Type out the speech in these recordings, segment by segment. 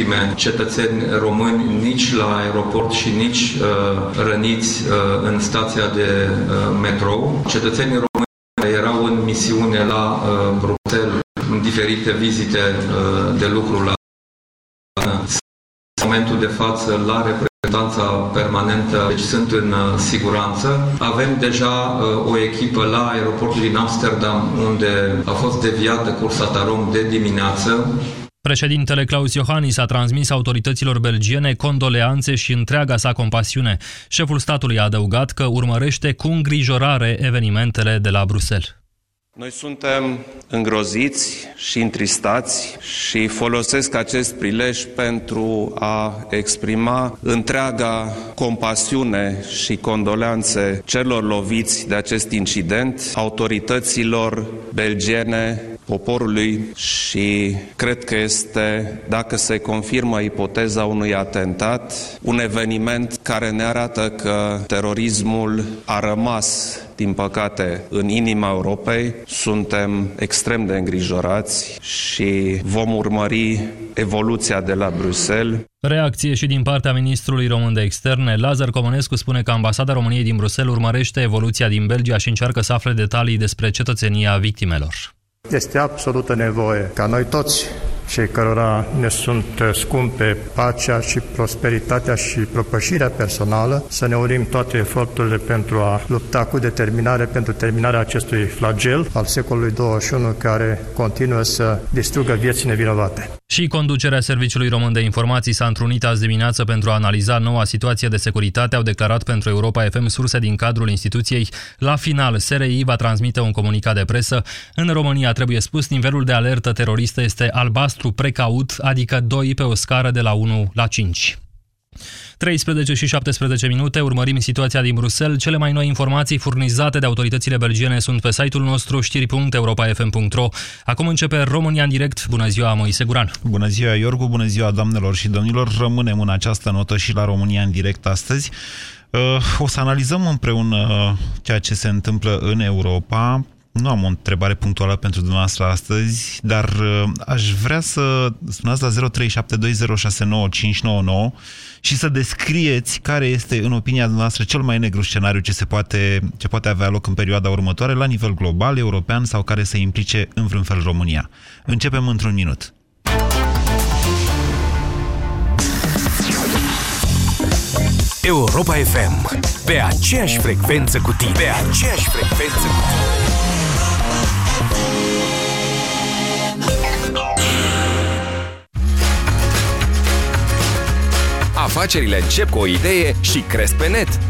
victime cetățeni români nici la aeroport și nici uh, răniți uh, în stația de uh, metrou. Cetățenii români erau în misiune la uh, Bruxelles în diferite vizite uh, de lucru la momentul de față la reprezentanța permanentă, deci sunt în uh, siguranță. Avem deja uh, o echipă la aeroportul din Amsterdam, unde a fost deviată cursa Tarom de dimineață. Președintele Claus Iohannis a transmis autorităților belgiene condoleanțe și întreaga sa compasiune. Șeful statului a adăugat că urmărește cu îngrijorare evenimentele de la Bruxelles. Noi suntem îngroziți și întristați și folosesc acest prilej pentru a exprima întreaga compasiune și condoleanțe celor loviți de acest incident, autorităților belgiene, poporului și cred că este, dacă se confirmă ipoteza unui atentat, un eveniment care ne arată că terorismul a rămas din păcate, în inima Europei. Suntem extrem de îngrijorați și vom urmări evoluția de la Bruxelles. Reacție și din partea ministrului român de externe, Lazar Comănescu spune că ambasada României din Bruxelles urmărește evoluția din Belgia și încearcă să afle detalii despre cetățenia victimelor. Este absolută nevoie ca noi toți cei cărora ne sunt scumpe pacea și prosperitatea și propășirea personală, să ne unim toate eforturile pentru a lupta cu determinare pentru terminarea acestui flagel al secolului 21 care continuă să distrugă vieți nevinovate. Și conducerea Serviciului Român de Informații s-a întrunit azi dimineață pentru a analiza noua situație de securitate, au declarat pentru Europa FM surse din cadrul instituției. La final, SRI va transmite un comunicat de presă. În România, trebuie spus, nivelul de alertă teroristă este albastru precaut, adică 2 pe o scară de la 1 la 5. 13 și 17 minute, urmărim situația din Bruxelles. Cele mai noi informații furnizate de autoritățile belgiene sunt pe site-ul nostru știri.europa.fm.ro. Acum începe România în direct. Bună ziua, Moise Guran! Bună ziua, Iorgu! Bună ziua, doamnelor și domnilor! Rămânem în această notă și la România în direct astăzi. Uh, o să analizăm împreună ceea ce se întâmplă în Europa, nu am o întrebare punctuală pentru dumneavoastră astăzi, dar uh, aș vrea să spuneați la 0372069599 și să descrieți care este, în opinia dumneavoastră, cel mai negru scenariu ce, se poate, ce poate avea loc în perioada următoare la nivel global, european sau care să implice în vreun fel România. Începem într-un minut. Europa FM. Pe aceeași frecvență cu tine. Pe aceeași frecvență cu tine. Afacerile încep cu o idee și cresc pe net.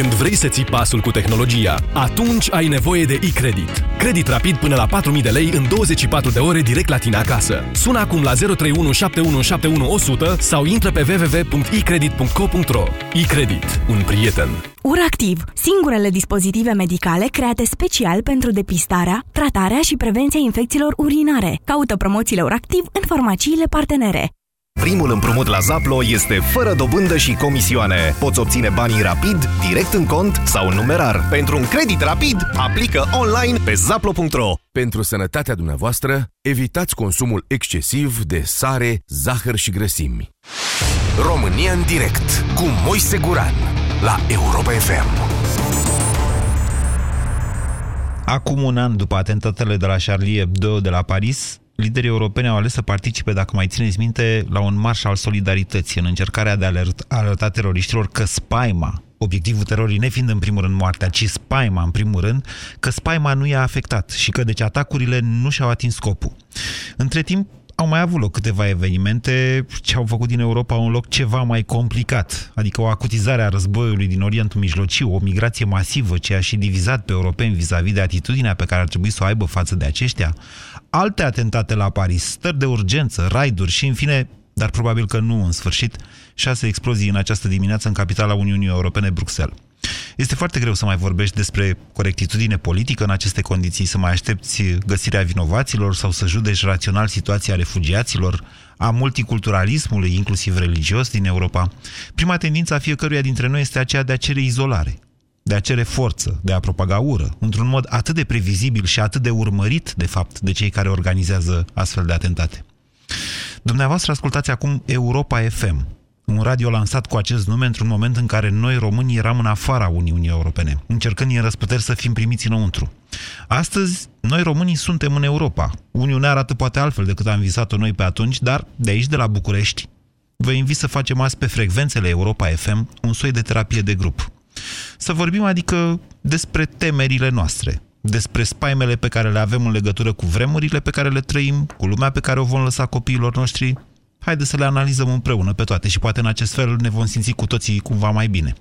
Când vrei să ții pasul cu tehnologia, atunci ai nevoie de e-credit. Credit rapid până la 4.000 de lei în 24 de ore direct la tine acasă. Sună acum la 031 sau intră pe www.ecredit.co.ro E-credit. Un prieten. URACTIV. Singurele dispozitive medicale create special pentru depistarea, tratarea și prevenția infecțiilor urinare. Caută promoțiile URACTIV în farmaciile partenere. Primul împrumut la Zaplo este fără dobândă și comisioane. Poți obține banii rapid, direct în cont sau în numerar. Pentru un credit rapid, aplică online pe zaplo.ro. Pentru sănătatea dumneavoastră, evitați consumul excesiv de sare, zahăr și grăsimi. România în direct cu Moise Guran la Europa FM. Acum un an după atentatele de la Charlie Hebdo de la Paris, liderii europeni au ales să participe, dacă mai țineți minte, la un marș al solidarității în încercarea de a arăta teroriștilor că spaima, obiectivul terorii nefiind în primul rând moartea, ci spaima în primul rând, că spaima nu i-a afectat și că deci atacurile nu și-au atins scopul. Între timp, au mai avut loc câteva evenimente ce au făcut din Europa un loc ceva mai complicat, adică o acutizare a războiului din Orientul Mijlociu, o migrație masivă ce a și divizat pe europeni vis-a-vis -vis de atitudinea pe care ar trebui să o aibă față de aceștia, alte atentate la Paris, stări de urgență, raiduri și, în fine, dar probabil că nu în sfârșit, șase explozii în această dimineață în capitala Uniunii Europene, Bruxelles. Este foarte greu să mai vorbești despre corectitudine politică în aceste condiții, să mai aștepți găsirea vinovaților sau să judeci rațional situația refugiaților, a multiculturalismului, inclusiv religios, din Europa. Prima tendință a fiecăruia dintre noi este aceea de a cere izolare, de a cere forță, de a propaga ură, într-un mod atât de previzibil și atât de urmărit, de fapt, de cei care organizează astfel de atentate. Dumneavoastră ascultați acum Europa FM, un radio lansat cu acest nume într-un moment în care noi românii eram în afara Uniunii Europene, încercând în răsputeri să fim primiți înăuntru. Astăzi, noi românii suntem în Europa. Uniunea arată poate altfel decât am visat-o noi pe atunci, dar de aici, de la București, vă invit să facem azi pe frecvențele Europa FM un soi de terapie de grup. Să vorbim adică despre temerile noastre, despre spaimele pe care le avem în legătură cu vremurile pe care le trăim, cu lumea pe care o vom lăsa copiilor noștri, haideți să le analizăm împreună pe toate și poate în acest fel ne vom simți cu toții cumva mai bine.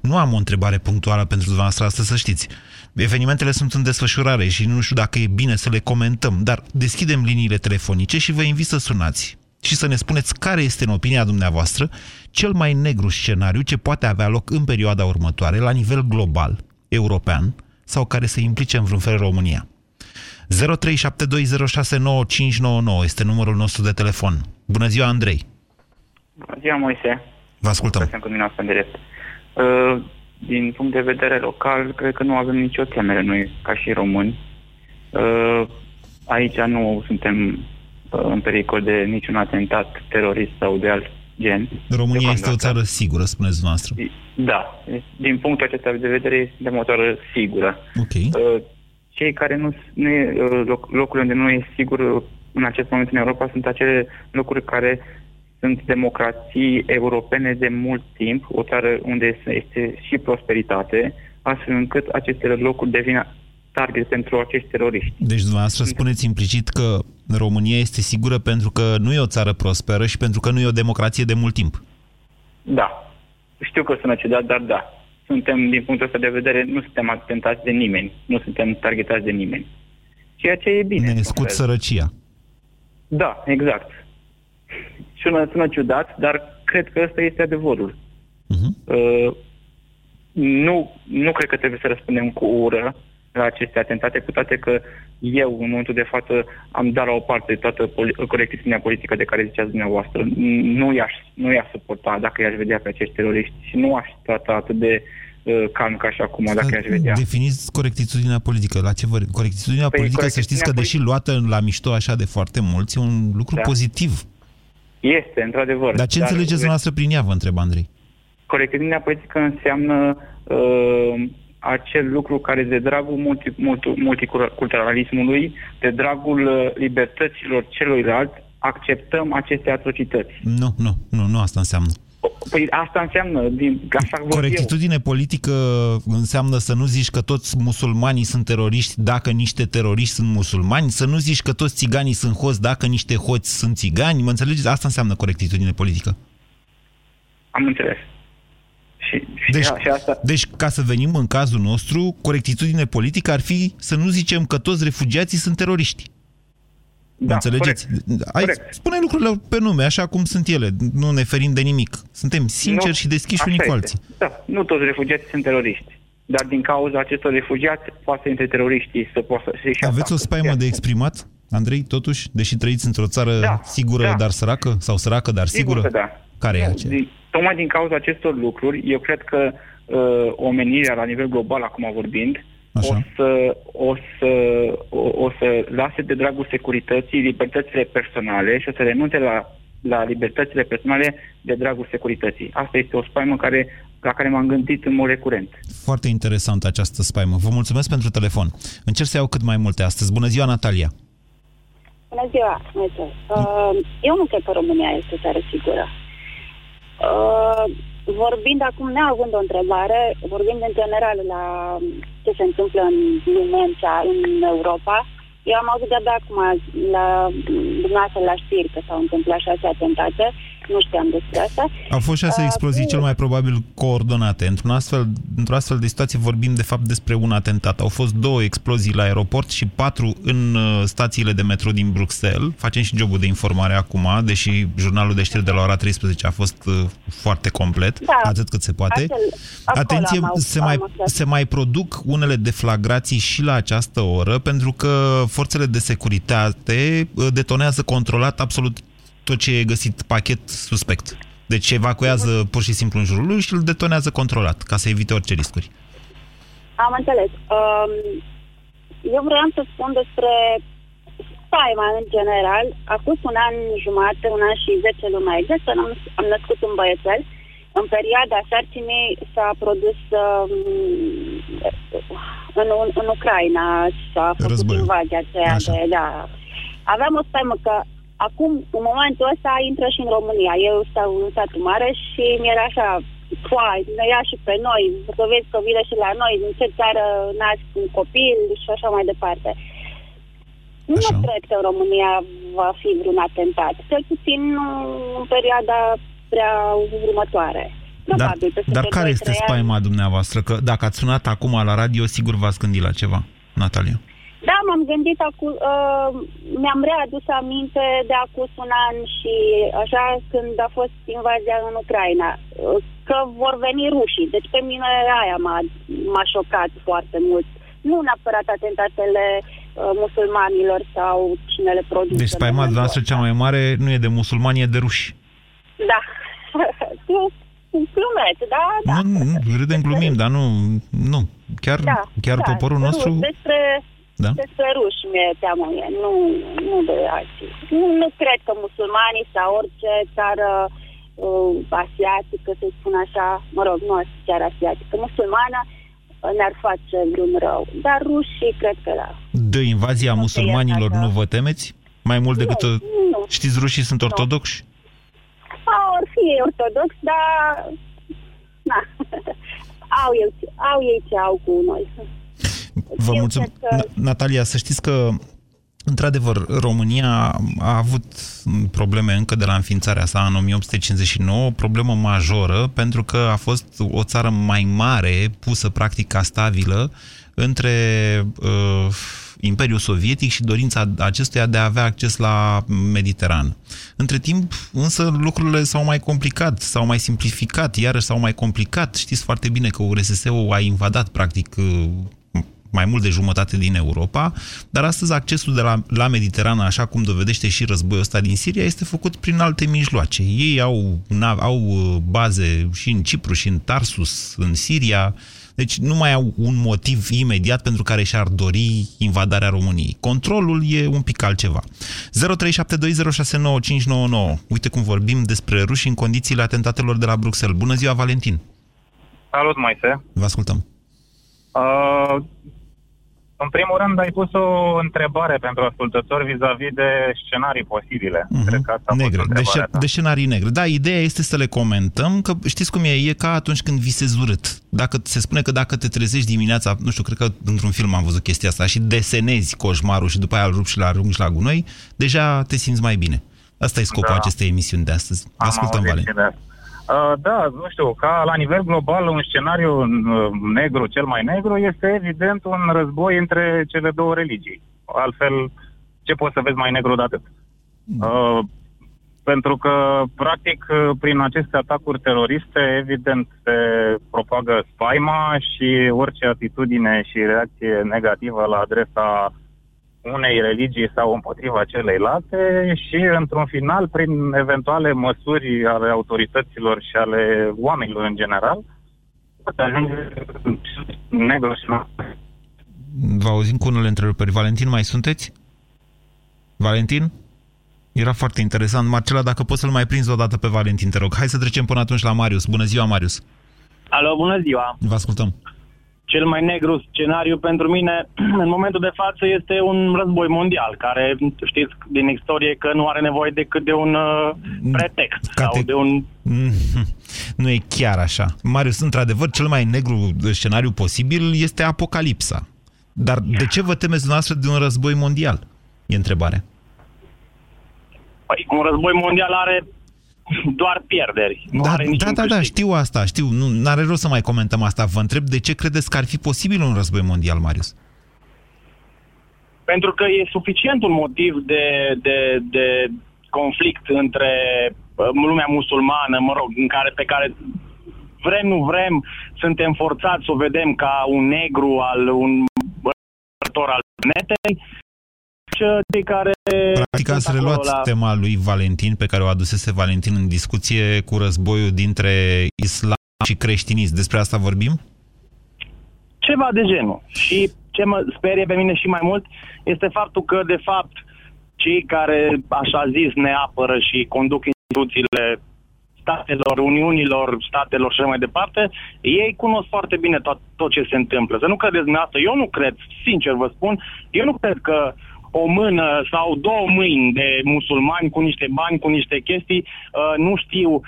Nu am o întrebare punctuală pentru dumneavoastră astăzi, să știți. Evenimentele sunt în desfășurare și nu știu dacă e bine să le comentăm, dar deschidem liniile telefonice și vă invit să sunați și să ne spuneți care este, în opinia dumneavoastră, cel mai negru scenariu ce poate avea loc în perioada următoare, la nivel global, european, sau care să implice în vreun fel România. 0372069599 este numărul nostru de telefon. Bună ziua, Andrei! Bună ziua, Moise! Vă ascultăm! Sunt cu în direct. Uh, din punct de vedere local, cred că nu avem nicio temere noi, ca și români. Uh, aici nu suntem uh, în pericol de niciun atentat terorist sau de alt gen. România este o țară sigură, spuneți noastră. Da. Din punctul acesta de vedere, suntem o țară sigură. Ok. Cei care nu, nu e, loc, locurile unde nu e sigur în acest moment în Europa sunt acele locuri care sunt democrații europene de mult timp, o țară unde este și prosperitate, astfel încât aceste locuri devin target pentru acești teroriști. Deci dumneavoastră spuneți implicit că România este sigură pentru că nu e o țară prosperă și pentru că nu e o democrație de mult timp. Da. Știu că sună ciudat, dar da. Suntem, din punctul ăsta de vedere, nu suntem atentați de nimeni. Nu suntem targetați de nimeni. Ceea ce e bine. Ne scut sărăcia. Da, exact. Sună, sună ciudat, dar cred că ăsta este adevărul. Uh-huh. Uh, nu, nu cred că trebuie să răspundem cu ură la aceste atentate, cu toate că eu, în momentul de față, am dat la o parte toată poli- corectitudinea politică de care ziceați dumneavoastră. Nu i-aș, nu i-aș suporta dacă i-aș vedea pe acești teroriști și nu aș trata atât de uh, calm ca și acum, dacă i-aș vedea. Definiți corectitudinea politică. La ce vă... Corectitudinea păi, politică, să știți că, deși luată la mișto așa de foarte mulți, e un lucru da. pozitiv. Este, într-adevăr. Dar ce dar, înțelegeți dumneavoastră prin ea, vă întreb, Andrei? Corectitudinea politică înseamnă uh, acel lucru care de dragul multi, multi, multiculturalismului, de dragul uh, libertăților celuilalt, acceptăm aceste atrocități. Nu, nu, nu, nu asta înseamnă. Păi asta înseamnă, din, așa Corectitudine eu. politică înseamnă să nu zici că toți musulmanii sunt teroriști dacă niște teroriști sunt musulmani, să nu zici că toți țiganii sunt hoți dacă niște hoți sunt țigani, mă înțelegeți? Asta înseamnă corectitudine politică. Am înțeles. Și, și, deci, și asta... deci, ca să venim în cazul nostru, corectitudine politică ar fi să nu zicem că toți refugiații sunt teroriști. Da, înțelegeți? Corect. Hai, corect. spune lucrurile pe nume, așa cum sunt ele, nu ne ferim de nimic. Suntem sinceri nu, și deschiși unii cu alții. Da, nu toți refugiații sunt teroriști. Dar din cauza acestor refugiați, poate să intre teroriștii să poată să Aveți o spaimă de exprimat, Andrei, totuși, deși trăiți într-o țară da, sigură, da. dar săracă? Sau săracă, dar sigură? Sigur că da. Care e aceea? Tocmai din cauza acestor lucruri, eu cred că uh, omenirea la nivel global, acum vorbind, Așa. o să, o, să, o, o să lase de dragul securității libertățile personale și o să renunțe la, la libertățile personale de dragul securității. Asta este o spaimă care, la care m-am gândit în mod recurent. Foarte interesant această spaimă. Vă mulțumesc pentru telefon. Încerc să iau cât mai multe astăzi. Bună ziua, Natalia! Bună ziua, Uh, eu nu cred că România este o țară sigură. Uh, vorbind acum, neavând o întrebare, vorbind în general la ce se întâmplă în lume, în Europa, eu am auzit de-abia acum la dumneavoastră la știri că s-au întâmplat șase atentate nu știam despre asta. Au fost șase Uh, explozii cu- cel mai probabil coordonate. Într-un astfel, într-o astfel de situație vorbim de fapt despre un atentat. Au fost două explozii la aeroport și patru în uh, stațiile de metro din Bruxelles. Facem și jobul de informare acum, deși jurnalul de știri de la ora 13 a fost uh, foarte complet, Da. atât cât se poate. Acel- acolo Atenție, am au- se am mai, aflat. se mai produc unele deflagrații și la această oră, pentru că forțele de securitate uh, detonează controlat absolut tot ce e găsit pachet suspect. Deci evacuează pur și simplu în jurul lui și îl detonează controlat, ca să evite orice riscuri. Am înțeles. Um, eu vreau să spun despre spaima în general. Acum un an jumate, un an și 10 luni mai exact, am, am născut un băiețel. În perioada sarcinii s-a produs um, în, în Ucraina, s-a făcut Războiul. invazia aceea Așa. de, da. Aveam o spaimă că acum, în momentul ăsta, intră și în România. Eu stau în satul mare și mi-era așa, foai, ne ia și pe noi, să vezi că vine și la noi, din ce țară nasc un copil și așa mai departe. Nu Așa. cred că în România va fi vreun atentat, cel puțin nu în perioada prea următoare. Dar, Probabil, peste dar vreo care doi, este trei ani. spaima dumneavoastră? Că dacă ați sunat acum la radio, sigur v-ați gândit la ceva, Natalia. Da, m-am gândit acum, uh, mi-am readus aminte de acum un an și așa când a fost invazia în Ucraina, uh, că vor veni rușii. Deci pe mine aia m-a, m-a șocat foarte mult. Nu neapărat atentatele uh, musulmanilor sau cine le produce. Deci spaima în momentul noastră cea ăsta. mai mare nu e de musulmani, e de ruși. Da. Un Glumeț, da, da. Nu, nu, râdem, glumim, dar nu, nu. Chiar, da, chiar da, poporul ruși, nostru... Despre, Da? despre ruși mi-e teamă mie, nu, nu de alții. Nu, nu cred că musulmanii sau orice țară uh, asiatică, să spun așa, mă rog, nu chiar asiatică, musulmană, uh, ne-ar face vreun rău. Dar rușii, cred că da. De invazia Nu musulmanilor știu, nu vă temeți? Mai mult decât... Nu, uh, nu. Știți, rușii sunt ortodoxi? A, or fi ei ortodox, dar... Na. au, eu, au ei ce au cu noi. Vă Eu mulțumesc. cred că- Na- Natalia, să știți că Într-adevăr, România a avut probleme încă de la înființarea sa în 1859, o problemă majoră, pentru că a fost o țară mai mare, pusă practic ca stabilă, între uh, Imperiul Sovietic și dorința acestuia de a avea acces la Mediterană. Între timp, însă, lucrurile s-au mai complicat, s-au mai simplificat, iarăși s-au mai complicat. Știți foarte bine că URSS-ul a invadat, practic, uh, mai mult de jumătate din Europa, dar astăzi accesul de la, la Mediterană, așa cum dovedește și războiul ăsta din Siria, este făcut prin alte mijloace. Ei au, au uh, baze și în Cipru și în Tarsus, în Siria, deci nu mai au un motiv imediat pentru care și-ar dori invadarea României. Controlul e un pic altceva. 0372069599. Uite cum vorbim despre ruși în condițiile atentatelor de la Bruxelles. Bună ziua, Valentin! Salut, Moise. Vă ascultăm. Uh, în primul rând, ai pus o întrebare pentru ascultători vis-a-vis de scenarii posibile. Mhm. Cred că asta a fost Negre, de, întrebarea sce- ta. de scenarii negre. Da, ideea este să le comentăm, că știți cum e, e ca atunci când visezi urât. Dacă se spune că dacă te trezești dimineața, nu știu, cred că într-un film am văzut chestia asta, și desenezi coșmarul și după aia îl rupi și l arunci la gunoi, deja te simți mai bine. Asta e scopul Da. acestei emisiuni de astăzi. Vă Am ascultăm, auzit Valentin. și de asta. Uh, da, nu știu, ca la nivel global, un scenariu uh, negru, cel mai negru, este evident un război între cele două religii. Altfel, ce poți să vezi mai negru de atât? Uh, pentru că, practic, uh, prin aceste atacuri teroriste, evident, se propagă spaima și orice atitudine și reacție negativă la adresa unei religii sau împotriva celeilalte și, într-un final, prin eventuale măsuri ale autorităților și ale oamenilor în general, poate ajunge negru și nu. Vă auzim cu unele întreruperi. Valentin, mai sunteți? Valentin? Era foarte interesant. Marcela, dacă poți să-l mai prinzi o dată pe Valentin, te rog. Hai să trecem până atunci la Marius. Bună ziua, Marius. Alo, bună ziua! Vă ascultăm. Cel mai negru scenariu pentru mine, în momentul de față, este un război mondial, care știți din istorie că nu are nevoie decât de un uh, pretext Cate- sau de un... Mhm. Nu e chiar așa. Marius, într-adevăr, cel mai negru scenariu posibil este apocalipsa. Dar de ce vă temeți dumneavoastră de un război mondial? E întrebarea. Păi, un război mondial are doar pierderi. Nu da, are da, niciun da, da, câștig. știu asta, știu. Nu are rost să mai comentăm asta. Vă întreb de ce credeți că ar fi posibil un război mondial, Marius? Pentru că e suficient un motiv de, de, de conflict între uh, lumea musulmană, mă rog, în care, pe care vrem, nu vrem, suntem forțați să o vedem ca un negru al un bărător al planetei. Și cei care Practic ați sunt acolo reluat la- tema lui Valentin, pe care o adusese Valentin în discuție cu războiul dintre islam și creștinism. Despre asta vorbim? Ceva de genul. Și ce mă sperie pe mine și mai mult este faptul că, de fapt, cei care, așa zis, ne apără și conduc instituțiile statelor, uniunilor, statelor și așa mai departe, ei cunosc foarte bine tot, tot ce se întâmplă. Să nu credeți dumneavoastră, eu nu cred, sincer vă spun, eu nu cred că o mână sau două mâini de musulmani cu niște bani, cu niște chestii, uh, nu știu, uh,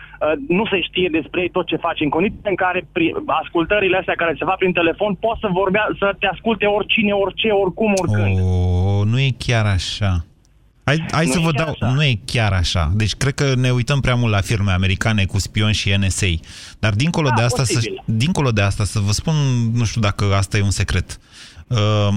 nu se știe despre ei tot ce face. În condiții în care pri- ascultările astea care se fac prin telefon pot să vorbea, să te asculte oricine, orice, oricum, oricând. O, nu e chiar așa. Hai, hai Nu să e vă chiar dau. așa. Nu e chiar așa. Deci cred că ne uităm prea mult la firme americane cu spion și NSA. Dar dincolo Da, de asta, să, posibil. dincolo de asta, să vă spun, nu știu dacă asta e un secret. Uh,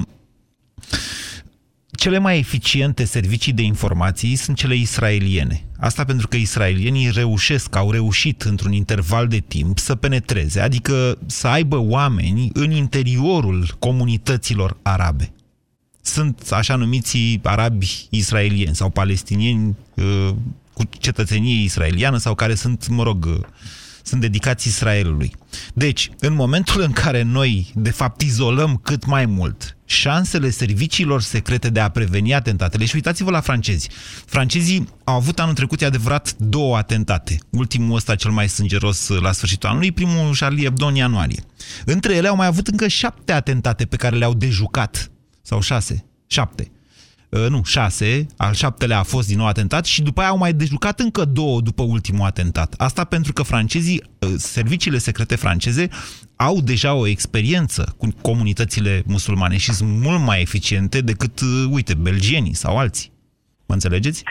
cele mai eficiente servicii de informații sunt cele israeliene. Asta pentru că israelienii reușesc, au reușit într-un interval de timp să penetreze, adică să aibă oameni în interiorul comunităților arabe sunt așa numiții arabi israelieni sau palestinieni uh, cu cetățenie israeliană sau care sunt, mă rog, uh, sunt dedicați Israelului. Deci, în momentul în care noi, de fapt, izolăm cât mai mult șansele serviciilor secrete de a preveni atentatele, și uitați-vă la francezi. Francezii au avut anul trecut, e adevărat, două atentate. Ultimul ăsta cel mai sângeros uh, la sfârșitul anului, primul Charlie Hebdo în ianuarie. Între ele au mai avut încă șapte atentate pe care le-au dejucat sau șase, șapte. Uh, nu, șase, al șaptelea a fost din nou atentat și după aia au mai dejucat încă două după ultimul atentat. Asta pentru că francezii, uh, serviciile secrete franceze, au deja o experiență cu comunitățile musulmane și sunt mult mai eficiente decât, uh, uite, belgienii sau alții. Mă înțelegeți?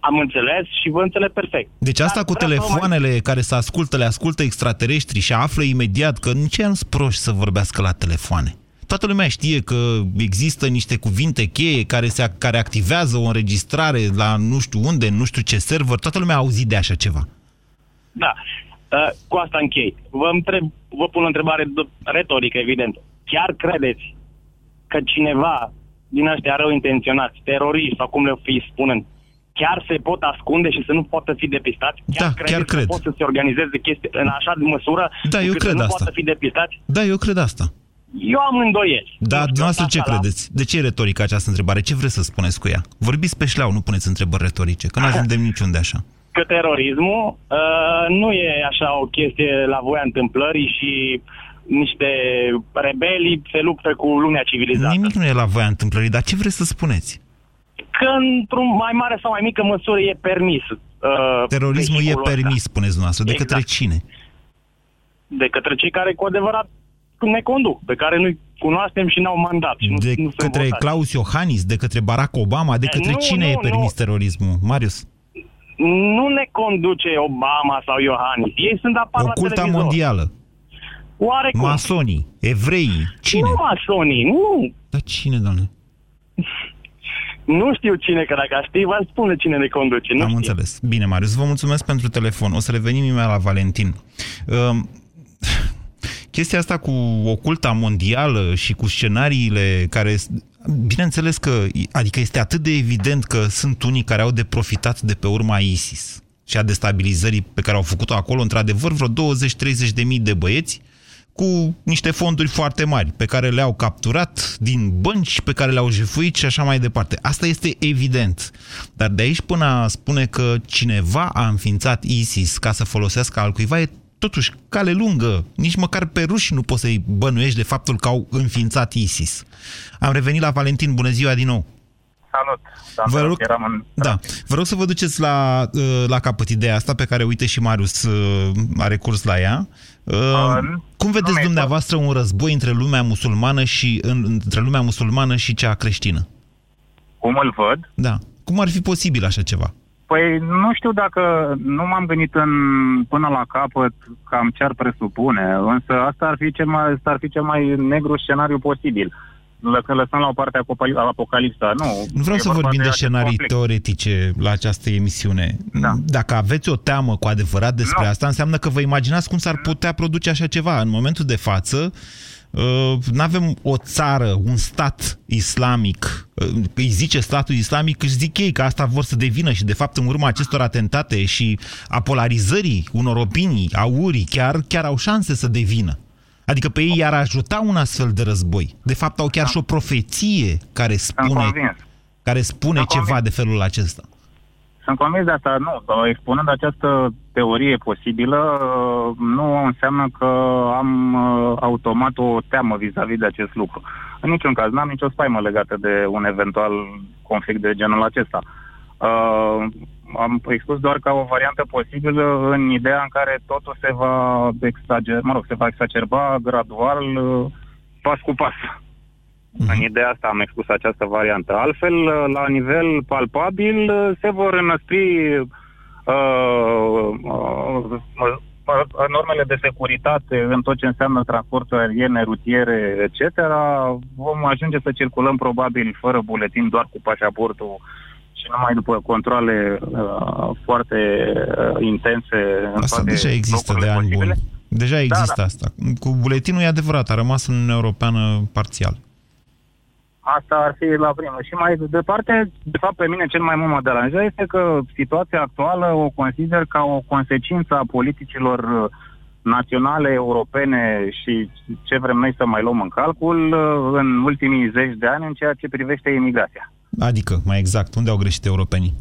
Am înțeles și vă înțeleg perfect. Deci asta Dar cu vreau să vă mai- telefoanele care se ascultă, le ascultă extraterestri și află imediat că nici ei nu sunt proști să vorbească la telefoane. Toată lumea știe că există niște cuvinte cheie care, se, care activează o înregistrare la nu știu unde, nu știu ce server. Toată lumea a auzit de așa ceva. Da. Uh, cu asta închei. Vă, întreb, vă pun o întrebare d- retorică, evident. Chiar credeți că cineva din ăștia rău intenționați, teroriști sau cum le fi spunând, chiar se pot ascunde și să nu poată fi depistați? Chiar Da, credeți chiar că cred. pot să se organizeze chestii în așa de măsură Da, eu încât cred să nu asta. poată fi depistați? Da, eu cred asta. Eu am îndoieli. Da, Nu știu, dumneavoastră ce asta la- credeți? De ce e retorică această întrebare? Ce vreți să spuneți cu ea? Vorbiți pe șleau, nu puneți întrebări retorice, că nu ajungem niciunde așa. că terorismul uh, nu e așa o chestie la voia întâmplării și niște rebelii se luptă cu lumea civilizată. Nimic nu e la voia întâmplării, dar ce vreți să spuneți? Că într-un mai mare sau mai mică măsură e permis. Uh, Terorismul e vehiculul ăsta. permis, spuneți dumneavoastră. De Exact. către cine? De către cei care cu adevărat ne conduc, pe care nu-i cunoaștem și n-au mandat. Și nu, De nu sunt către votați. Claus Iohannis, de către Barack Obama, de Eh, către nu, cine nu, e permis nu. terorismul? Marius, Nu ne conduce Obama sau Iohannis. Ei sunt apar la oculta televizor. mondială, Oarecum. masonii, evreii, cine? Nu masonii, nu. Dar cine, doamne? Nu știu cine, că dacă aș ști, v-aș spune cine ne conduce. Nu Am știu. înțeles. Bine, Marius, vă mulțumesc pentru telefon. O să revenim imediat la Valentin. Um, chestia asta cu oculta mondială și cu scenariile care... Bineînțeles că, adică este atât de evident că sunt unii care au de profitat de pe urma ISIS și a destabilizării pe care au făcut-o acolo, într-adevăr, vreo 20-30 de mii de băieți cu niște fonduri foarte mari pe care le-au capturat din bănci, pe care le-au jefuit și așa mai departe. Asta este evident. Dar de aici până a spune că cineva a înființat ISIS ca să folosească al cuiva e totuși cale lungă. Nici măcar pe ruși nu poți să-i bănuiești de faptul că au înființat ISIS. Am revenit la Valentin. Bună ziua din nou! Salut! Vă rog, eram în... da, vă rog să vă duceți la, uh, la capăt ideea asta pe care, uite, și Marius uh, a recurs la ea. Uh, Cum vedeți mi-e dumneavoastră un război între lumea musulmană și în, între lumea musulmană și cea creștină? Cum îl văd? Da. Cum ar fi posibil așa ceva? Păi nu știu dacă nu m-am gândit în, până la capăt cam ce ar presupune, însă asta ar fi cel mai, asta ar fi cel mai negru scenariu posibil. Că lăsăm la o parte apocalipsa, nu. Nu vreau să vorbim de, de scenarii conflict. teoretice la această emisiune. Da. Dacă aveți o teamă cu adevărat despre nu. asta, înseamnă că vă imaginați cum s-ar putea produce așa ceva. În momentul de față, Uh, nu avem o țară, un stat islamic, uh, îi zice statul islamic, își zic ei că asta vor să devină și de fapt în urma acestor atentate și a polarizării unor opinii, a urii, chiar, chiar au șanse să devină. Adică pe ei i-ar ajuta un astfel de război. De fapt au chiar și o profeție care spune, care spune ceva de felul acesta. Sunt convins de asta, nu. Expunând această teorie posibilă, nu înseamnă că am uh, automat o teamă vis-a-vis de acest lucru. În niciun caz, n-am nicio spaimă legată de un eventual conflict de genul acesta. Uh, am expus doar ca o variantă posibilă în ideea în care totul se va exagera, mă rog, se va exacerba gradual, uh, pas cu pas. Mm-hmm. În ideea asta am expus această variantă. Altfel, la nivel palpabil, se vor înăspri uh, uh, uh, normele de securitate în tot ce înseamnă transportul aeriene, rutiere, etc. Vom ajunge să circulăm probabil fără buletin, doar cu pașaportul și numai după controle uh, foarte uh, intense în Asta toate deja există de ani buni. Deja există da, da. asta. Cu buletinul e adevărat, a rămas în Uniunea Europeană parțial. Asta ar fi la primă. Și mai departe, de fapt, pe mine cel mai mult mă deranjează este că situația actuală o consider ca o consecință a politicilor uh, naționale, europene și ce vrem noi să mai luăm în calcul uh, în ultimii zeci de ani în ceea ce privește imigrația. Adică, mai exact, unde au greșit europenii?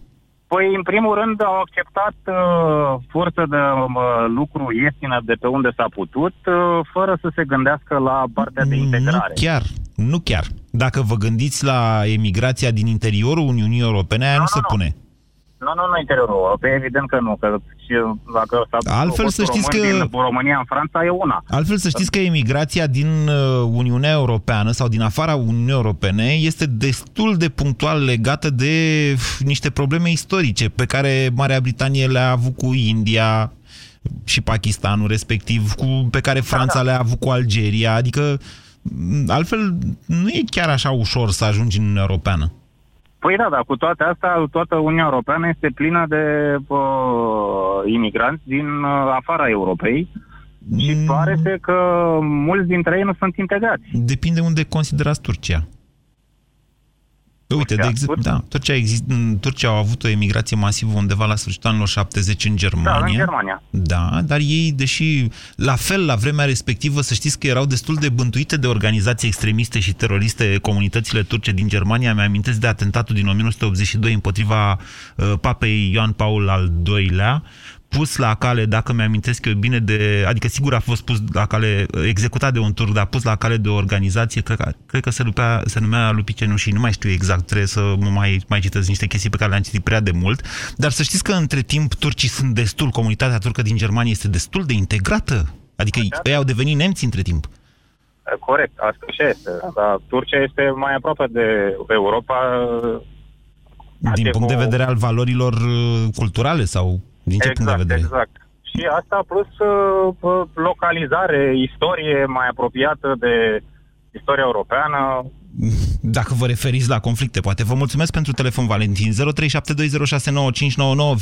Păi, în primul rând, au acceptat uh, forță de uh, lucru ieftină de pe unde s-a putut, uh, fără să se gândească la partea de integrare. Nu chiar, nu chiar. Dacă vă gândiți la emigrația din interiorul Uniunii Europene, aia nu, nu, nu se nu. pune. Nu, nu, nu interiorul Europei, evident că nu, că și dacă s-a Altfel să știți că din România în Franța e una. Altfel să știți că emigrația din uh, Uniunea Europeană sau din afara Uniunii Europene este destul de punctual legată de niște probleme istorice pe care Marea Britanie le-a avut cu India și Pakistanul respectiv, cu, pe care Franța da, da. le-a avut cu Algeria, adică altfel nu e chiar așa ușor să ajungi în Uniunea Europeană. Păi da, dar cu toate astea, toată Uniunea Europeană este plină de uh, imigranți din uh, afara Europei și mm. pare că mulți dintre ei nu sunt integrați. Depinde unde considerați Turcia. Uite, de exemplu, da, Turcia, exist, Turcia au avut o emigrație masivă undeva la sfârșitul anilor 70 în Germania. Da, în Germania. Da, dar ei, deși la fel la vremea respectivă, să știți că erau destul de bântuite de organizații extremiste și teroriste comunitățile turce din Germania. Mi-amintesc de atentatul din 1982 împotriva uh, papei Ioan Paul al II-lea, pus la cale, dacă mi-amintesc eu bine, de, adică sigur a fost pus la cale, executat de un tur, dar pus la cale de o organizație, cred că, cred că se, lupea, se numea Lupi Cenușii, nu mai știu exact, trebuie să mă mai, mai citesc niște chestii pe care le-am citit prea de mult, dar să știți că între timp turcii sunt destul, comunitatea turcă din Germania este destul de integrată, adică ei au devenit nemți între timp. Corect, asta și este. Dar Turcia este mai aproape de Europa din punct de vedere al valorilor uh, culturale sau din ce exact, punct de vedere? Exact. Și asta plus uh, localizare, istorie mai apropiată de istoria europeană. Dacă vă referiți la conflicte, poate. Vă mulțumesc pentru telefon, Valentin. 0372069599.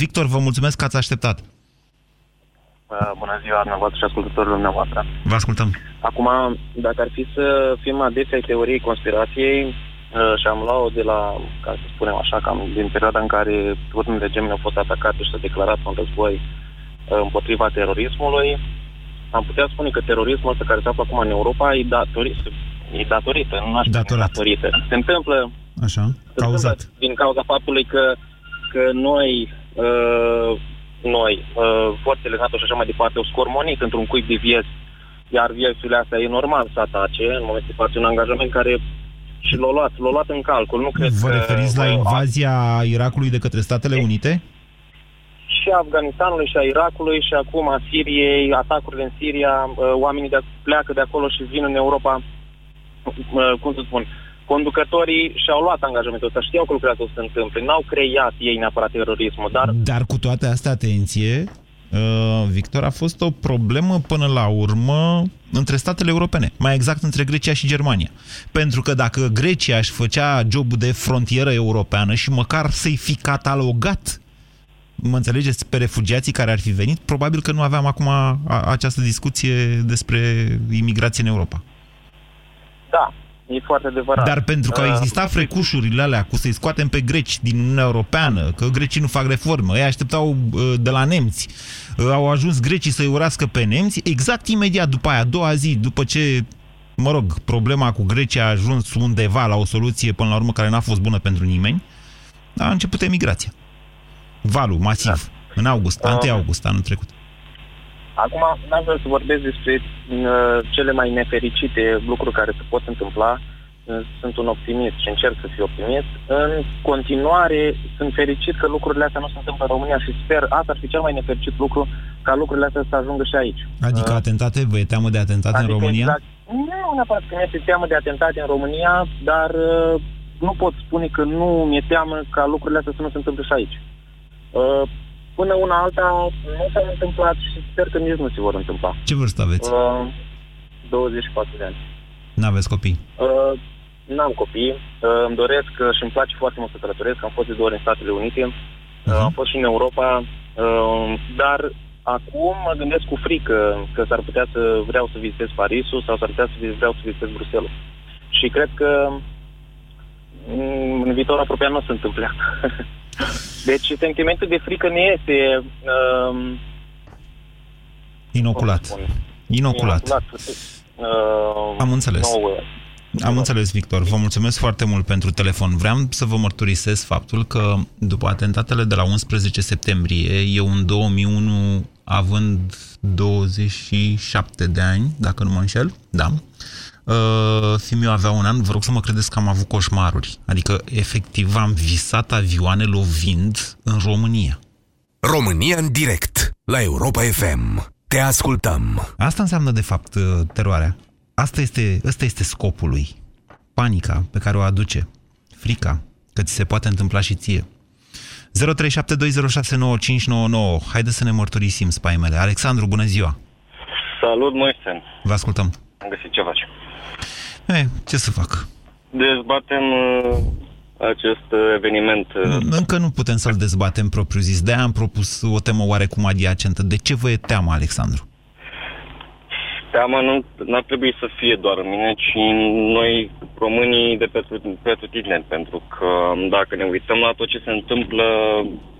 Victor, vă mulțumesc că ați așteptat. Uh, bună ziua, dumneavoastră și ascultătorilor dumneavoastră. Vă ascultăm. Acum, dacă ar fi să fim adesea ai teoriei conspirației, Uh, și am luat-o de la, ca să spunem așa, cam din perioada în care turnele gemene au fost atacate și s-a declarat un război uh, împotriva terorismului. Am putea spune că terorismul ăsta care se află acum în Europa e datorită, e datorită, nu aș spune datorită. Se întâmplă, așa, cauzat. Întâmplă din cauza faptului că, că noi, uh, noi, uh, forțele NATO și așa mai departe, au scormonit într-un cuib de vieți, iar viețurile astea e normal să atace, în momentul de față un angajament care și l-au luat, l-au luat în calcul. Nu cred Vă referiți că, la invazia a... Irakului de către Statele Unite? Și Afganistanului și a Irakului și acum a Siriei, atacurile în Siria, oamenii de pleacă de acolo și vin în Europa, cum să spun, conducătorii și-au luat angajamentul ăsta, știau că lucrurile astea o să se întâmple, n-au creat ei neapărat terorismul, dar... Dar cu toate astea, atenție, uh, Victor, a fost o problemă până la urmă între statele europene, mai exact între Grecia și Germania. Pentru că dacă Grecia își făcea jobul de frontieră europeană și măcar să-i fi catalogat mă înțelegeți, pe refugiații care ar fi venit, probabil că nu aveam acum a, această discuție despre imigrație în Europa. Da, e foarte adevărat. Dar pentru că au Uh, existat frecușurile alea cu să-i scoatem pe greci din Uniunea Europeană, că grecii nu fac reformă, ei așteptau uh, de la nemți, uh, au ajuns grecii să-i urască pe nemți, exact imediat după aia, a doua zi, după ce, mă rog, problema cu Grecia a ajuns undeva la o soluție până la urmă care n-a fost bună pentru nimeni, a început emigrația. Valul, masiv, da. în august, 1 Uh, august, anul trecut. Acum, n-aș vrea să vorbesc despre uh, cele mai nefericite lucruri care se pot întâmpla. Uh, Sunt un optimist și încerc să fiu optimist. În continuare, sunt fericit că lucrurile astea nu se întâmplă în România și sper, asta ar fi cel mai nefericit lucru, ca lucrurile astea să ajungă și aici. Adică atentate, vă e teamă de atentate în România? Exact, nu neapărat că mi-e teamă de atentate în România, dar uh, nu pot spune că nu mi-e teamă ca lucrurile astea să nu se întâmple și aici. Uh, până una alta nu s-au întâmplat și sper că nici nu se vor întâmpla. Ce vârstă aveți? Uh, 24 de ani. N-aveți copii? Uh, n-am copii, uh, îmi doresc uh, și îmi place foarte mult să călătoresc, am fost de două ori în Statele Unite, uh, am fost și în Europa, uh, dar acum mă gândesc cu frică că s-ar putea să vreau să vizitez Parisul sau s-ar putea să vi- vreau să vizitez Bruxelles. Și cred că mm, în viitor apropiat nu se întâmplă asta. Deci sentimentul de frică ne este uh, Inoculat. Inoculat. Uh, Am înțeles. Nouă. Am înțeles, Victor. Vă mulțumesc foarte mult pentru telefon. Vreau să vă mărturisesc faptul că după atentatele de la 11 septembrie, eu în 2001, având 27 de ani, dacă nu mă înșel, da, uh, fiul meu avea un an, vă rog să mă credeți că am avut coșmaruri. Adică, efectiv, am visat avioane lovind în România. România în direct la Europa FM. Te ascultăm. Asta înseamnă, de fapt, uh, teroarea. Asta este, ăsta este scopul lui. Panica pe care o aduce. Frica că ți se poate întâmpla și ție. 0372069599. Haideți să ne mărturisim spaimele. Alexandru, bună ziua! Salut, Moise. Vă ascultăm. Am găsit ce faci. E, ce să fac? Dezbatem uh, acest uh, eveniment. Uh, Încă nu putem să-l dezbatem propriu zis. De-aia am propus o temă oarecum adiacentă. De ce vă e teamă, Alexandru? teama nu ar trebui să fie doar în mine, ci în noi, românii de pe pretutindeni, pentru că dacă ne uităm la tot ce se întâmplă,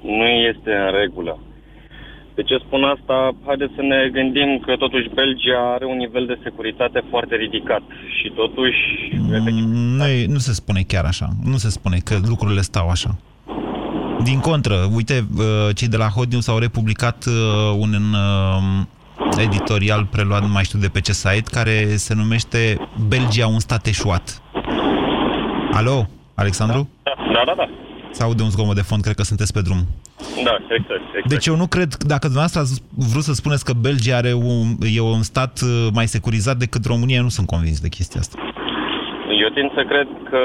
nu este în regulă. De ce spun asta? Haideți să ne gândim că totuși Belgia are un nivel de securitate foarte ridicat și totuși... Nu, e, nu se spune chiar așa. Nu se spune că lucrurile stau așa. Din contră, uite, uh, cei de la Hot News au republicat uh, un uh, editorial preluat, nu mai știu de pe ce site, care se numește Belgia un stat eșuat. Alo, Alexandru? Da, da, da. Se aude un zgomot de fond, cred că sunteți pe drum. Da, exact, exact. Deci eu nu cred, dacă dumneavoastră ați vrut să spuneți că Belgia are un, e un stat uh, mai securizat decât România, eu nu sunt convins de chestia asta. Eu tind să cred că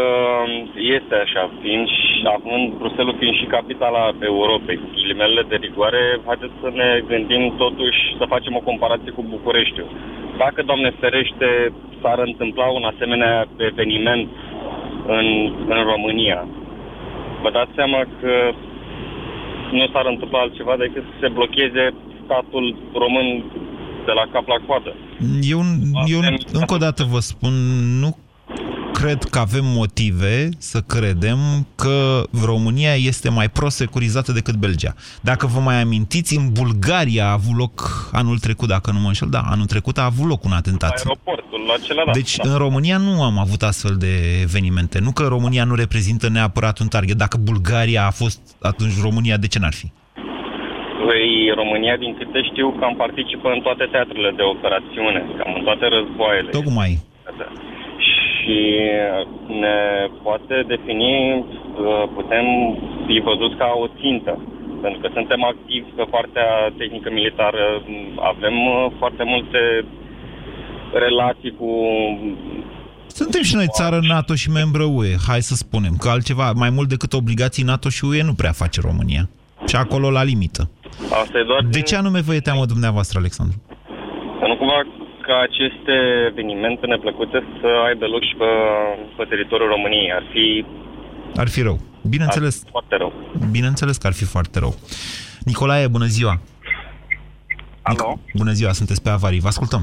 este așa, fiind și, având Bruselul fiind și capitala Europei, cu ghilimelele de rigoare, haideți să ne gândim totuși să facem o comparație cu Bucureștiul. Dacă, Doamne ferește, s-ar întâmpla un asemenea eveniment în, în România, vă dați seama că nu s-ar întâmpla altceva decât să se blocheze statul român de la cap la coadă. Eu, eu încă o dată vă spun, nu cred că avem motive să credem că România este mai prosecurizată decât Belgia. Dacă vă mai amintiți, în Bulgaria a avut loc anul trecut, dacă nu mă înșel, da, anul trecut a avut loc un atentat. Aeroportul, acela, da. Deci, da. în România nu am avut astfel de evenimente. Nu că România nu reprezintă neapărat un target. Dacă Bulgaria a fost, atunci România de ce n-ar fi? Păi, România, din câte știu, cam participă în toate teatrele de operațiune, cam în toate războaiele. Tocmai. Și ne poate defini, putem fi văzuți ca o țintă. Pentru că suntem activi pe partea tehnică militară, avem foarte multe relații cu Suntem și noi țară NATO și membră UE, hai să spunem, că altceva, mai mult decât obligații NATO și UE, nu prea face România. Și acolo la limită. Asta e doar De ce anume vă e teamă dumneavoastră, Alexandru? Să nu cumva ca aceste evenimente neplăcute să aibă loc și pe, pe teritoriul României. Ar fi Ar fi rău. Bineînțeles, foarte rău. bineînțeles că ar fi foarte rău. Nicolae, bună ziua! Alo? Bună ziua, sunteți pe avarii, vă ascultăm.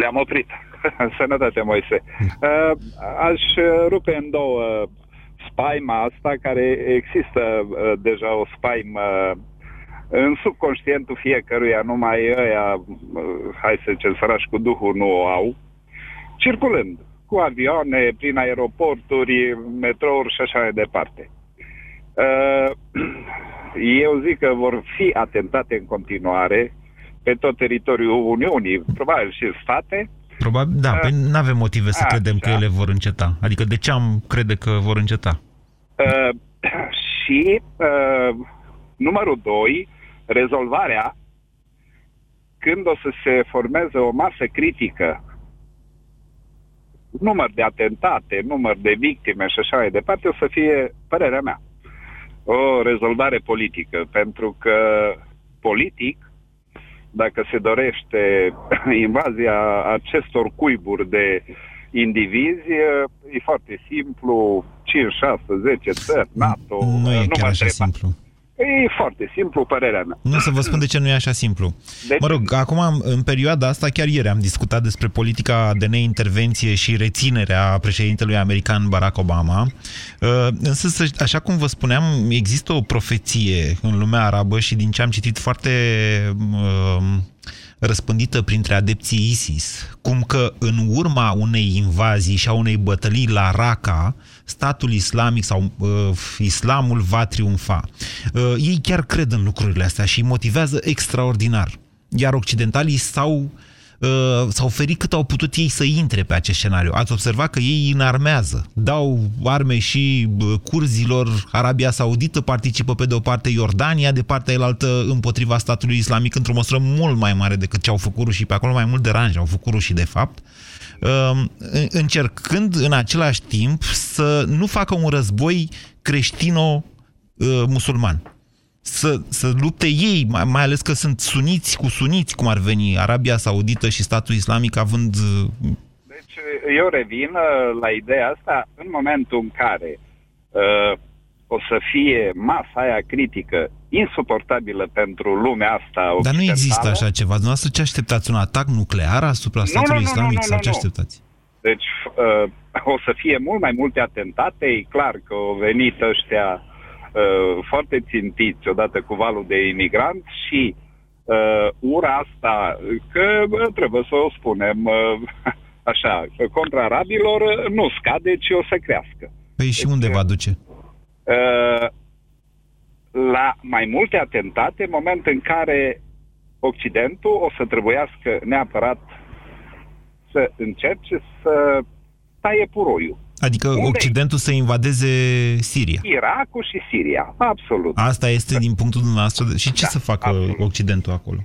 Le-am oprit. Sănătate, Moise. Uh, Aș rupe în două spaima asta, care există uh, deja o spaimă în subconștientul fiecăruia, numai ăia, uh, hai să zicem, sărași cu duhul nu o au, circulând cu avioane, prin aeroporturi, metrouri și așa mai departe. Uh, Eu zic că vor fi atentate în continuare pe tot teritoriul Uniunii, probabil și în state, Probabil, da, păi nu avem motive să așa. credem că ele vor înceta. Adică de ce am crede că vor înceta? Uh, și uh, numărul 2, rezolvarea când o să se formeze o masă critică, număr de atentate, număr de victime și așa mai departe, o să fie, părerea mea, o rezolvare politică, pentru că politic, dacă se dorește invazia acestor cuiburi de indivizi, e foarte simplu, 5, 6, 10 țări, NATO, Nu e mă chiar așa întreba. simplu. E foarte simplu, părerea mea. Nu să vă spun de ce nu e așa simplu. De Mă rog, acum, în perioada asta, chiar ieri am discutat despre politica de neintervenție și reținerea președintelui american Barack Obama. Uh, Însă, să- așa cum vă spuneam, există o profeție în lumea arabă și din ce am citit foarte uh, răspândită printre adepții ISIS, cum că în urma unei invazii și a unei bătălii la Raqqa, statul islamic sau uh, islamul va triumfa. Uh, ei chiar cred în lucrurile astea și îi motivează extraordinar. Iar occidentalii s-au uh, s-au ferit cât au putut ei să intre pe acest scenariu. Ați observat că ei înarmează, dau arme și bă, curzilor, Arabia Saudită participă pe de o parte, Iordania de partea elaltă împotriva statului islamic într-o măsură mult mai mare decât ce au făcut rușii pe acolo, mai mult deranj au făcut rușii de fapt, uh, încercând în același timp să nu facă un război creștino-musulman să, să lupte ei, mai, mai ales că sunt suniți cu suniți, cum ar veni Arabia Saudită și statul islamic având... uh, Deci eu revin uh, la ideea asta. În momentul în care uh, o să fie masa aia critică insuportabilă pentru lumea asta Dar nu occidentală. există așa ceva. Dumneavoastră ce așteptați? Un atac nuclear asupra Nu, statului nu, nu, islamic? nu, sau nu, ce nu. așteptați? Deci uh, o să fie mult mai multe atentate. E clar că au venit ăștia uh, foarte țintiți odată cu valul de imigranți și uh, ura asta, că bă, trebuie să o spunem uh, așa, contra arabilor uh, nu scade, ci o să crească. Păi și unde va duce? Uh, la mai multe atentate, în moment în care Occidentul o să trebuiască neapărat să încerce să taie puroiul. Adică Unde? Occidentul să invadeze Siria. Irakul și Siria, absolut. Asta este din punctul dumneavoastră. de- Și ce să facă Occidentul acolo?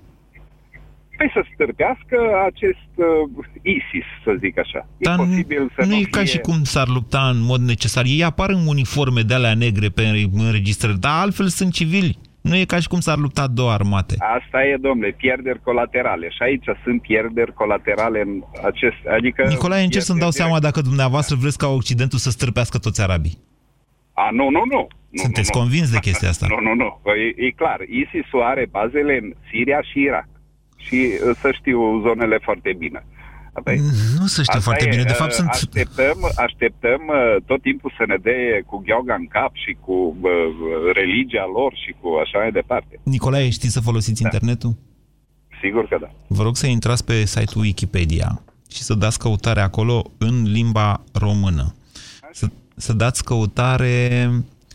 Păi să stârpească acest uh, ISIS, să zic așa. E Dar posibil să nu nu e fie... ca și cum s-ar lupta în mod necesar. Ei apar în uniforme de alea negre pe înregistrări, dar altfel sunt civili. Nu e ca și cum s-ar lupta două armate. Asta e, domnule, pierderi colaterale. Și aici sunt pierderi colaterale în acest... Adică Nicolae, încerc să-mi dau pierderi seama dacă dumneavoastră vreți ca Occidentul să stârpească toți arabii. A, nu, nu, nu. nu Sunteți nu, nu. convins de chestia asta? Nu, nu, nu. E, e clar. ISIS-ul are bazele în Siria și Irak. Și uh, să știu zonele foarte bine. Apoi, Nu se știe asta foarte e, bine. De fapt, uh, sunt... Așteptăm, așteptăm uh, tot timpul să ne dea cu gheoga în cap și cu uh, religia lor și cu așa mai departe. Nicolae, știți să folosiți internetul? Sigur că da. Vă rog să intrați pe site-ul Wikipedia și să dați căutare acolo în limba română. Să, să dați căutare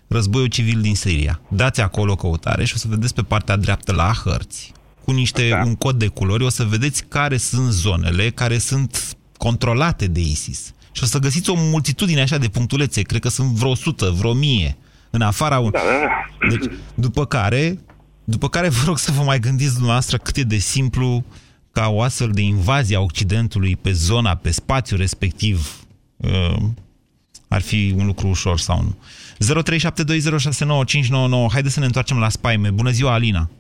războiul civil din Siria. Dați acolo căutare și o să vedeți pe partea dreaptă la hărți cu niște, Da. un cod de culori, o să vedeți care sunt zonele care sunt controlate de ISIS. Și o să găsiți o multitudine așa de punctulețe, cred că sunt vreo 100, vreo 1000, în afara... Un... Da, da, da. Deci, după care, după care vă rog să vă mai gândiți dumneavoastră cât e de simplu ca o astfel de invazie a Occidentului pe zona, pe spațiul respectiv, uh, ar fi un lucru ușor sau nu. 0372069599. Haideți să ne întoarcem la spaime. Bună ziua, Alina!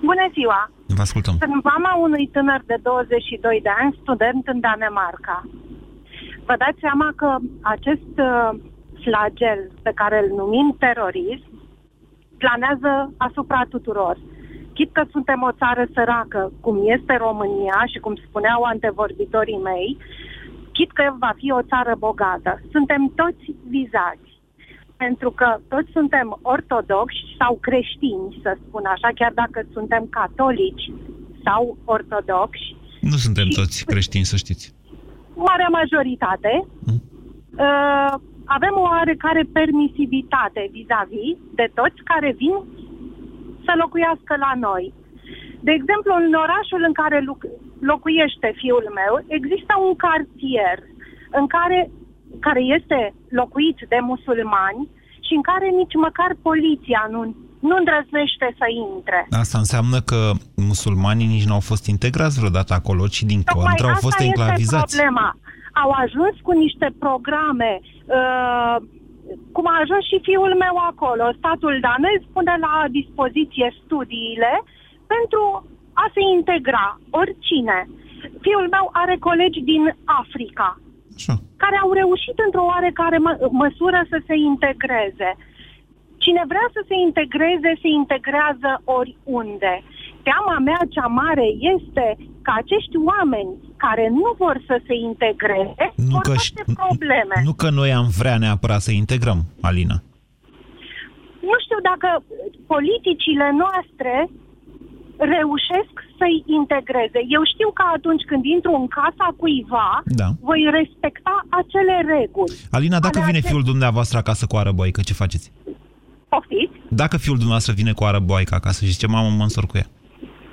Bună ziua! Vă ascultăm. Sunt mama unui tânăr de 22 de ani, student în Danemarca. Vă dați seama că acest uh, flagel pe care îl numim terorism planează asupra tuturor. Chit că suntem o țară săracă, cum este România și cum spuneau antevorbitorii mei, chit că va fi o țară bogată. Suntem toți vizați pentru că toți suntem ortodoxi sau creștini, să spun așa, chiar dacă suntem catolici sau ortodoxi. Nu suntem și toți creștini, să știți. Marea majoritate. Mm. Uh, avem o oarecare permisivitate vis-a-vis de toți care vin să locuiască la noi. De exemplu, în orașul în care locuiește fiul meu, există un cartier în care care este locuit de musulmani și în care nici măcar poliția nu, nu îndrăznește să intre. Asta înseamnă că musulmanii nici nu au fost integrați vreodată acolo, ci din contră au fost enclavizați. problema. Au ajuns cu niște programe, uh, cum a ajuns și fiul meu acolo. Statul danez pune la dispoziție studiile pentru a se integra oricine. Fiul meu are colegi din Africa Așa. care au reușit într-o oarecare mă- măsură să se integreze. Cine vrea să se integreze, se integrează oriunde. Teama mea cea mare este că acești oameni care nu vor să se integreze Nu vor că, face probleme. nu că noi am vrea neapărat să integrăm, Alina. Nu știu dacă politicile noastre reușesc să-i integreze. Eu știu că atunci când intru în casa cuiva, Da. voi respecta acele reguli. Alina, dacă Ale vine ace- fiul dumneavoastră acasă cu arăboică, ce faceți? Poftiți? Dacă fiul dumneavoastră vine cu arăboică acasă și zice, mamă, mă însor cu ea.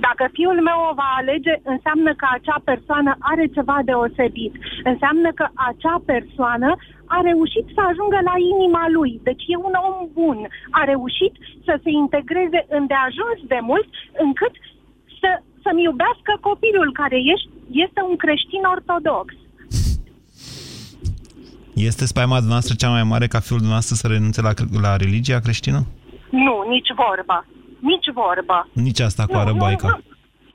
Dacă fiul meu o va alege, înseamnă că acea persoană are ceva deosebit. Înseamnă că acea persoană a reușit să ajungă la inima lui. Deci e un om bun. A reușit să se integreze îndeajuns de mult încât să, să-mi iubească copilul care ești, este un creștin ortodox. Este spaima dumneavoastră cea mai mare ca fiul dumneavoastră să renunțe la, la religia creștină? Nu, nici vorbă. Nici vorbă. Nici asta cu Nu, arăboica. nu, nu.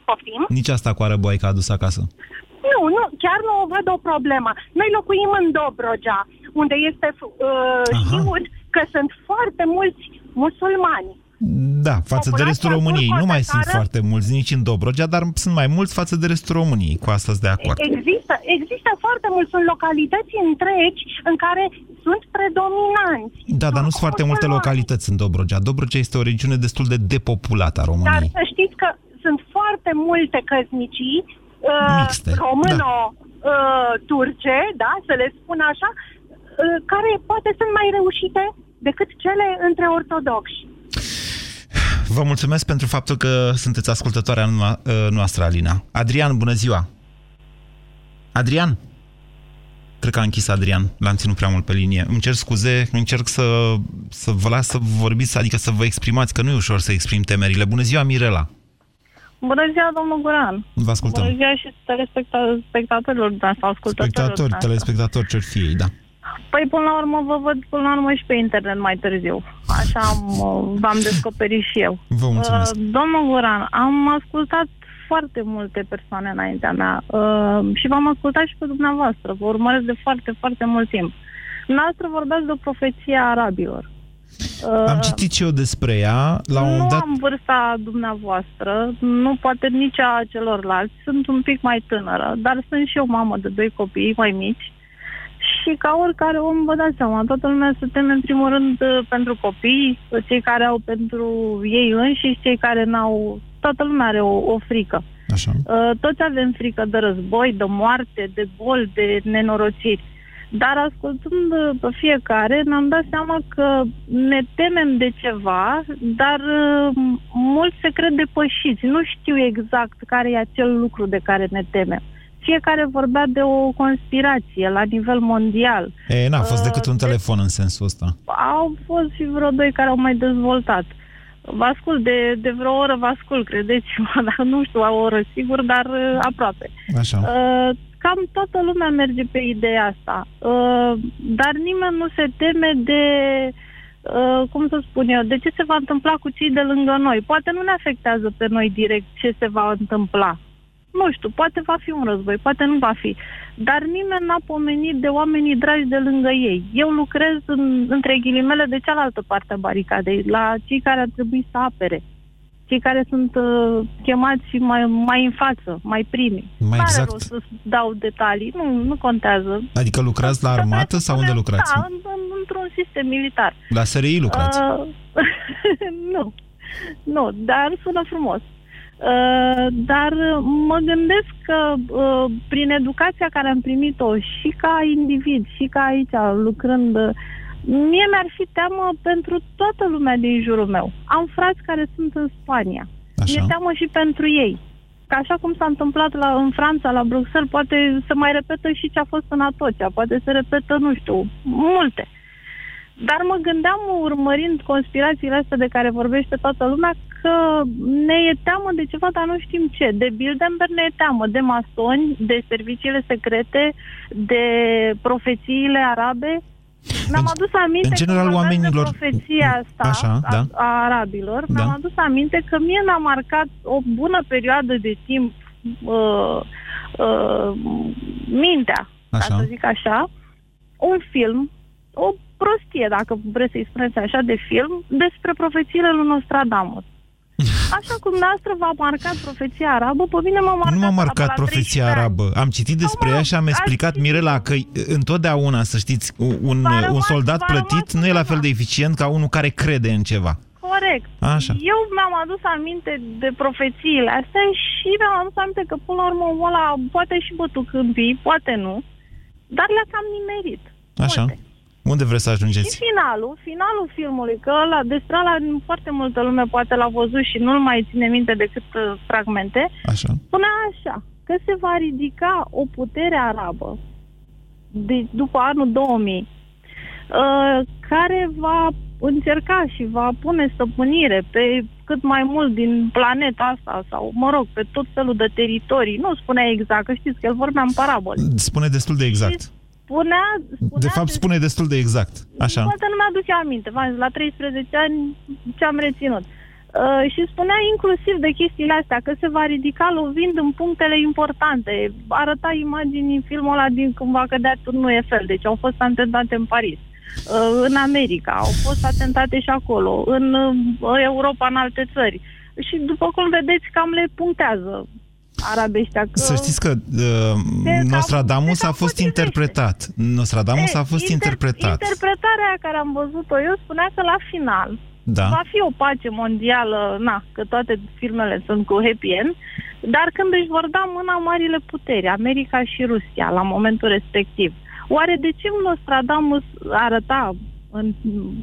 Poftim? Nici asta cu arăboica a adus acasă. Nu, nu, chiar nu văd o problemă. Noi locuim în Dobrogea, unde este uh, știut că sunt foarte mulți musulmani. Da, față de Populația restul României. Nu mai sunt turco-tatară- foarte mulți nici în Dobrogea, dar sunt mai mulți față de restul României. Cu asta sunt de acord. Există, există foarte mulți, sunt localități întregi în care sunt predominanți. Da, dar nu sunt foarte multe localități în Dobrogea. Dobrogea este o regiune destul de depopulată a Dar României. să știți că sunt foarte multe căsnicii uh, Mixte, româno-turce, da, să le spun așa, uh, care poate sunt mai reușite decât cele între ortodoxi. Vă mulțumesc pentru faptul că sunteți ascultătoarea no- noastră, Alina. Adrian, bună ziua! Adrian? Cred că a închis Adrian, l-am ținut prea mult pe linie. Îmi cer scuze, încerc să, să vă las să vorbiți, adică să vă exprimați, că nu e ușor să exprim temerile. Bună ziua, Mirela! Bună ziua, domnul Guran. Vă ascultăm. Bună ziua și telespectatorilor sau ascultătorilor. Spectatori, dumneavoastră. telespectatori, ce fi ei, da. Păi, până la urmă, vă văd până la urmă și pe internet mai târziu. Așa am, uh, v-am descoperit și eu. Vă mulțumesc. Uh, domnul Guran, am ascultat foarte multe persoane înaintea mea uh, și v-am ascultat și pe dumneavoastră. Vă urmăresc de foarte, foarte mult timp. Dumneavoastră vorbeați de o profeție a arabilor. Uh, Am citit și eu despre ea, la un nu moment dat... am vârsta dumneavoastră, nu poate nici a celorlalți. Sunt un pic mai tânără, dar sunt și eu mamă de doi copii mai mici. Și ca oricare om, vă dați seama, toată lumea se teme în primul rând uh, pentru copii, cei care au pentru ei înșiși, cei care n-au... Toată lumea are o, o frică. Așa. Uh, toți avem frică de război, de moarte, de boli, de nenorociri. Dar ascultând uh, pe fiecare, ne-am dat seama că ne temem de ceva, dar uh, mulți se cred depășiți. Nu știu exact care e acel lucru de care ne temem. Fiecare vorbea de o conspirație la nivel mondial. E, n-a fost Uh, decât un telefon în sensul ăsta. Au fost și vreo doi care au mai dezvoltat. Vă ascult de, de vreo oră, vă ascult, credeți-mă, dar nu știu o oră sigur, dar uh, aproape. Așa. Uh, cam toată lumea merge pe ideea asta, uh, dar nimeni nu se teme de, uh, cum să spun eu, de ce se va întâmpla cu cei de lângă noi. Poate nu ne afectează pe noi direct ce se va întâmpla. Nu știu, poate va fi un război, poate nu va fi. Dar nimeni n-a pomenit de oamenii dragi de lângă ei. Eu lucrez în, între ghilimele de cealaltă parte a baricadei, la cei care ar trebui să apere cei care sunt uh, chemați mai, mai în față, mai primi. Mai N-are exact. rost să dau detalii, nu, nu contează. Adică lucrați la armată sau unde lucrați? Da, în, în, într-un sistem militar. La SRI lucrați? Uh, nu, nu, dar sună frumos. Uh, dar mă gândesc că uh, prin educația care am primit-o și ca individ și ca aici lucrând, uh, mie mi-ar fi teamă pentru toată lumea din jurul meu. Am frați care sunt în Spania. Așa. Mi-e teamă și pentru ei. Că așa cum s-a întâmplat la, în Franța, la Bruxelles, poate se mai repetă și ce a fost în Atocia, poate se repetă, nu știu, multe. Dar mă gândeam, urmărind conspirațiile astea de care vorbește toată lumea, că ne e teamă de ceva, dar nu știm ce. De Bilderberg ne e teamă, de masoni, de serviciile secrete, de profețiile arabe. Mi-am adus aminte în general, că vorbesc oamenilor- de profeția asta Așa, a, da. a arabilor. Da. Mi-am adus aminte că mie mi-a marcat o bună perioadă de timp uh, uh, mintea, Așa. ca să zic așa, un film, o prostie, dacă vreți să-i spuneți așa, de film, despre profețiile lui Nostradamus. Așa cum noastră v-a marcat profeția arabă, pe mine m-a marcat Nu m-a la marcat 13 profeția ani. arabă. Am citit despre ea și am explicat Mirela că întotdeauna, să știți, un, un soldat plătit nu e la fel de eficient ca unul care crede în ceva. Corect. Așa. Eu mi-am adus aminte de profețiile astea și mi-am adus aminte că până la urmă omul ăla poate și bătut câmpii, poate nu, dar le-a cam nimerit. Așa. Unde vreți să Și ajungeți? finalul, finalul filmului, că ăla, despre ăla foarte multă lume poate l-a văzut și nu-l mai ține minte decât uh, fragmente, Așa. spunea așa, că se va ridica o putere arabă de, după anul 2000, uh, care va încerca și va pune stăpânire pe cât mai mult din planeta asta sau, mă rog, pe tot felul de teritorii. Nu spunea exact, că știți că el vorbea în parabole. Spune destul de exact. Spunea, spunea De fapt, spune destul de exact. Așa. Poate nu mi-aduc eu aminte, v-am zis, la 13 ani ce am reținut. Uh, și spunea inclusiv de chestiile astea, că se va ridica lovind în punctele importante. Arăta imagini în filmul ăla din când va cădea turnul Eiffel, deci au fost atentate în Paris. Uh, în America, au fost atentate și acolo, în uh, Europa, în alte țări. Și după cum vedeți, cam le punctează arabeștia. Că... Să știți că uh, Nostradamus a fost interpretat. Nostradamus a fost Inter- interpretat. Interpretarea care am văzut-o eu spunea că la final Da. va fi o pace mondială, na, că toate filmele sunt cu happy end, dar când își vor da mâna marile puteri, America și Rusia, la momentul respectiv. Oare de ce Nostradamus arăta în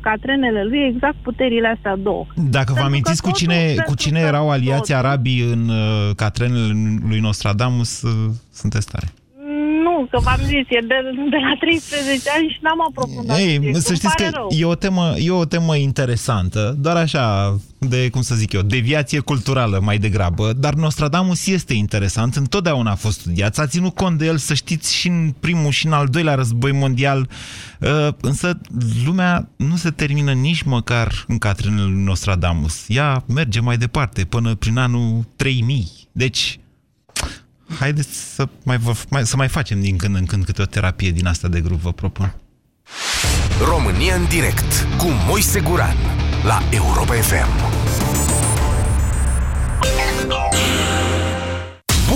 catrenele lui exact puterile astea două? Dacă vă Pentru amintiți că cu totul- cine, cu pentru cine că erau aliații totul- arabii în uh, catrenele lui Nostradamus, uh, sunteți tare. Nu, că v-am zis, e de, de la 13 ani și n-am aprofundat. Ei, subiectul. să Îmi știți pare că rău. e o, temă, e o temă interesantă, doar așa, de, cum să zic eu, deviație culturală mai degrabă, dar Nostradamus este interesant, întotdeauna a fost studiat, s-a ținut cont de el, să știți, și în primul și în al doilea război mondial, Uh, însă lumea nu se termină nici măcar în catrenele lui Nostradamus. Ea merge mai departe, până prin anul 3000. Deci, haideți să mai, vă, mai, să mai facem din când în când câte o terapie din asta de grup, vă propun. România în direct cu Moise Guran la Europa FM.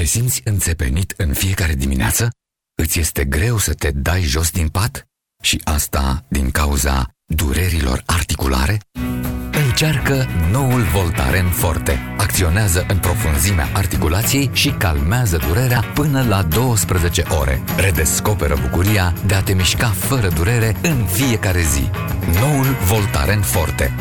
Te simți înțepenit în fiecare dimineață? Îți este greu să te dai jos din pat? Și asta din cauza durerilor articulare? Încearcă noul Voltaren Forte. Acționează în profunzimea articulației și calmează durerea până la 12 ore. Redescoperă bucuria de a te mișca fără durere în fiecare zi. Noul Voltaren Forte.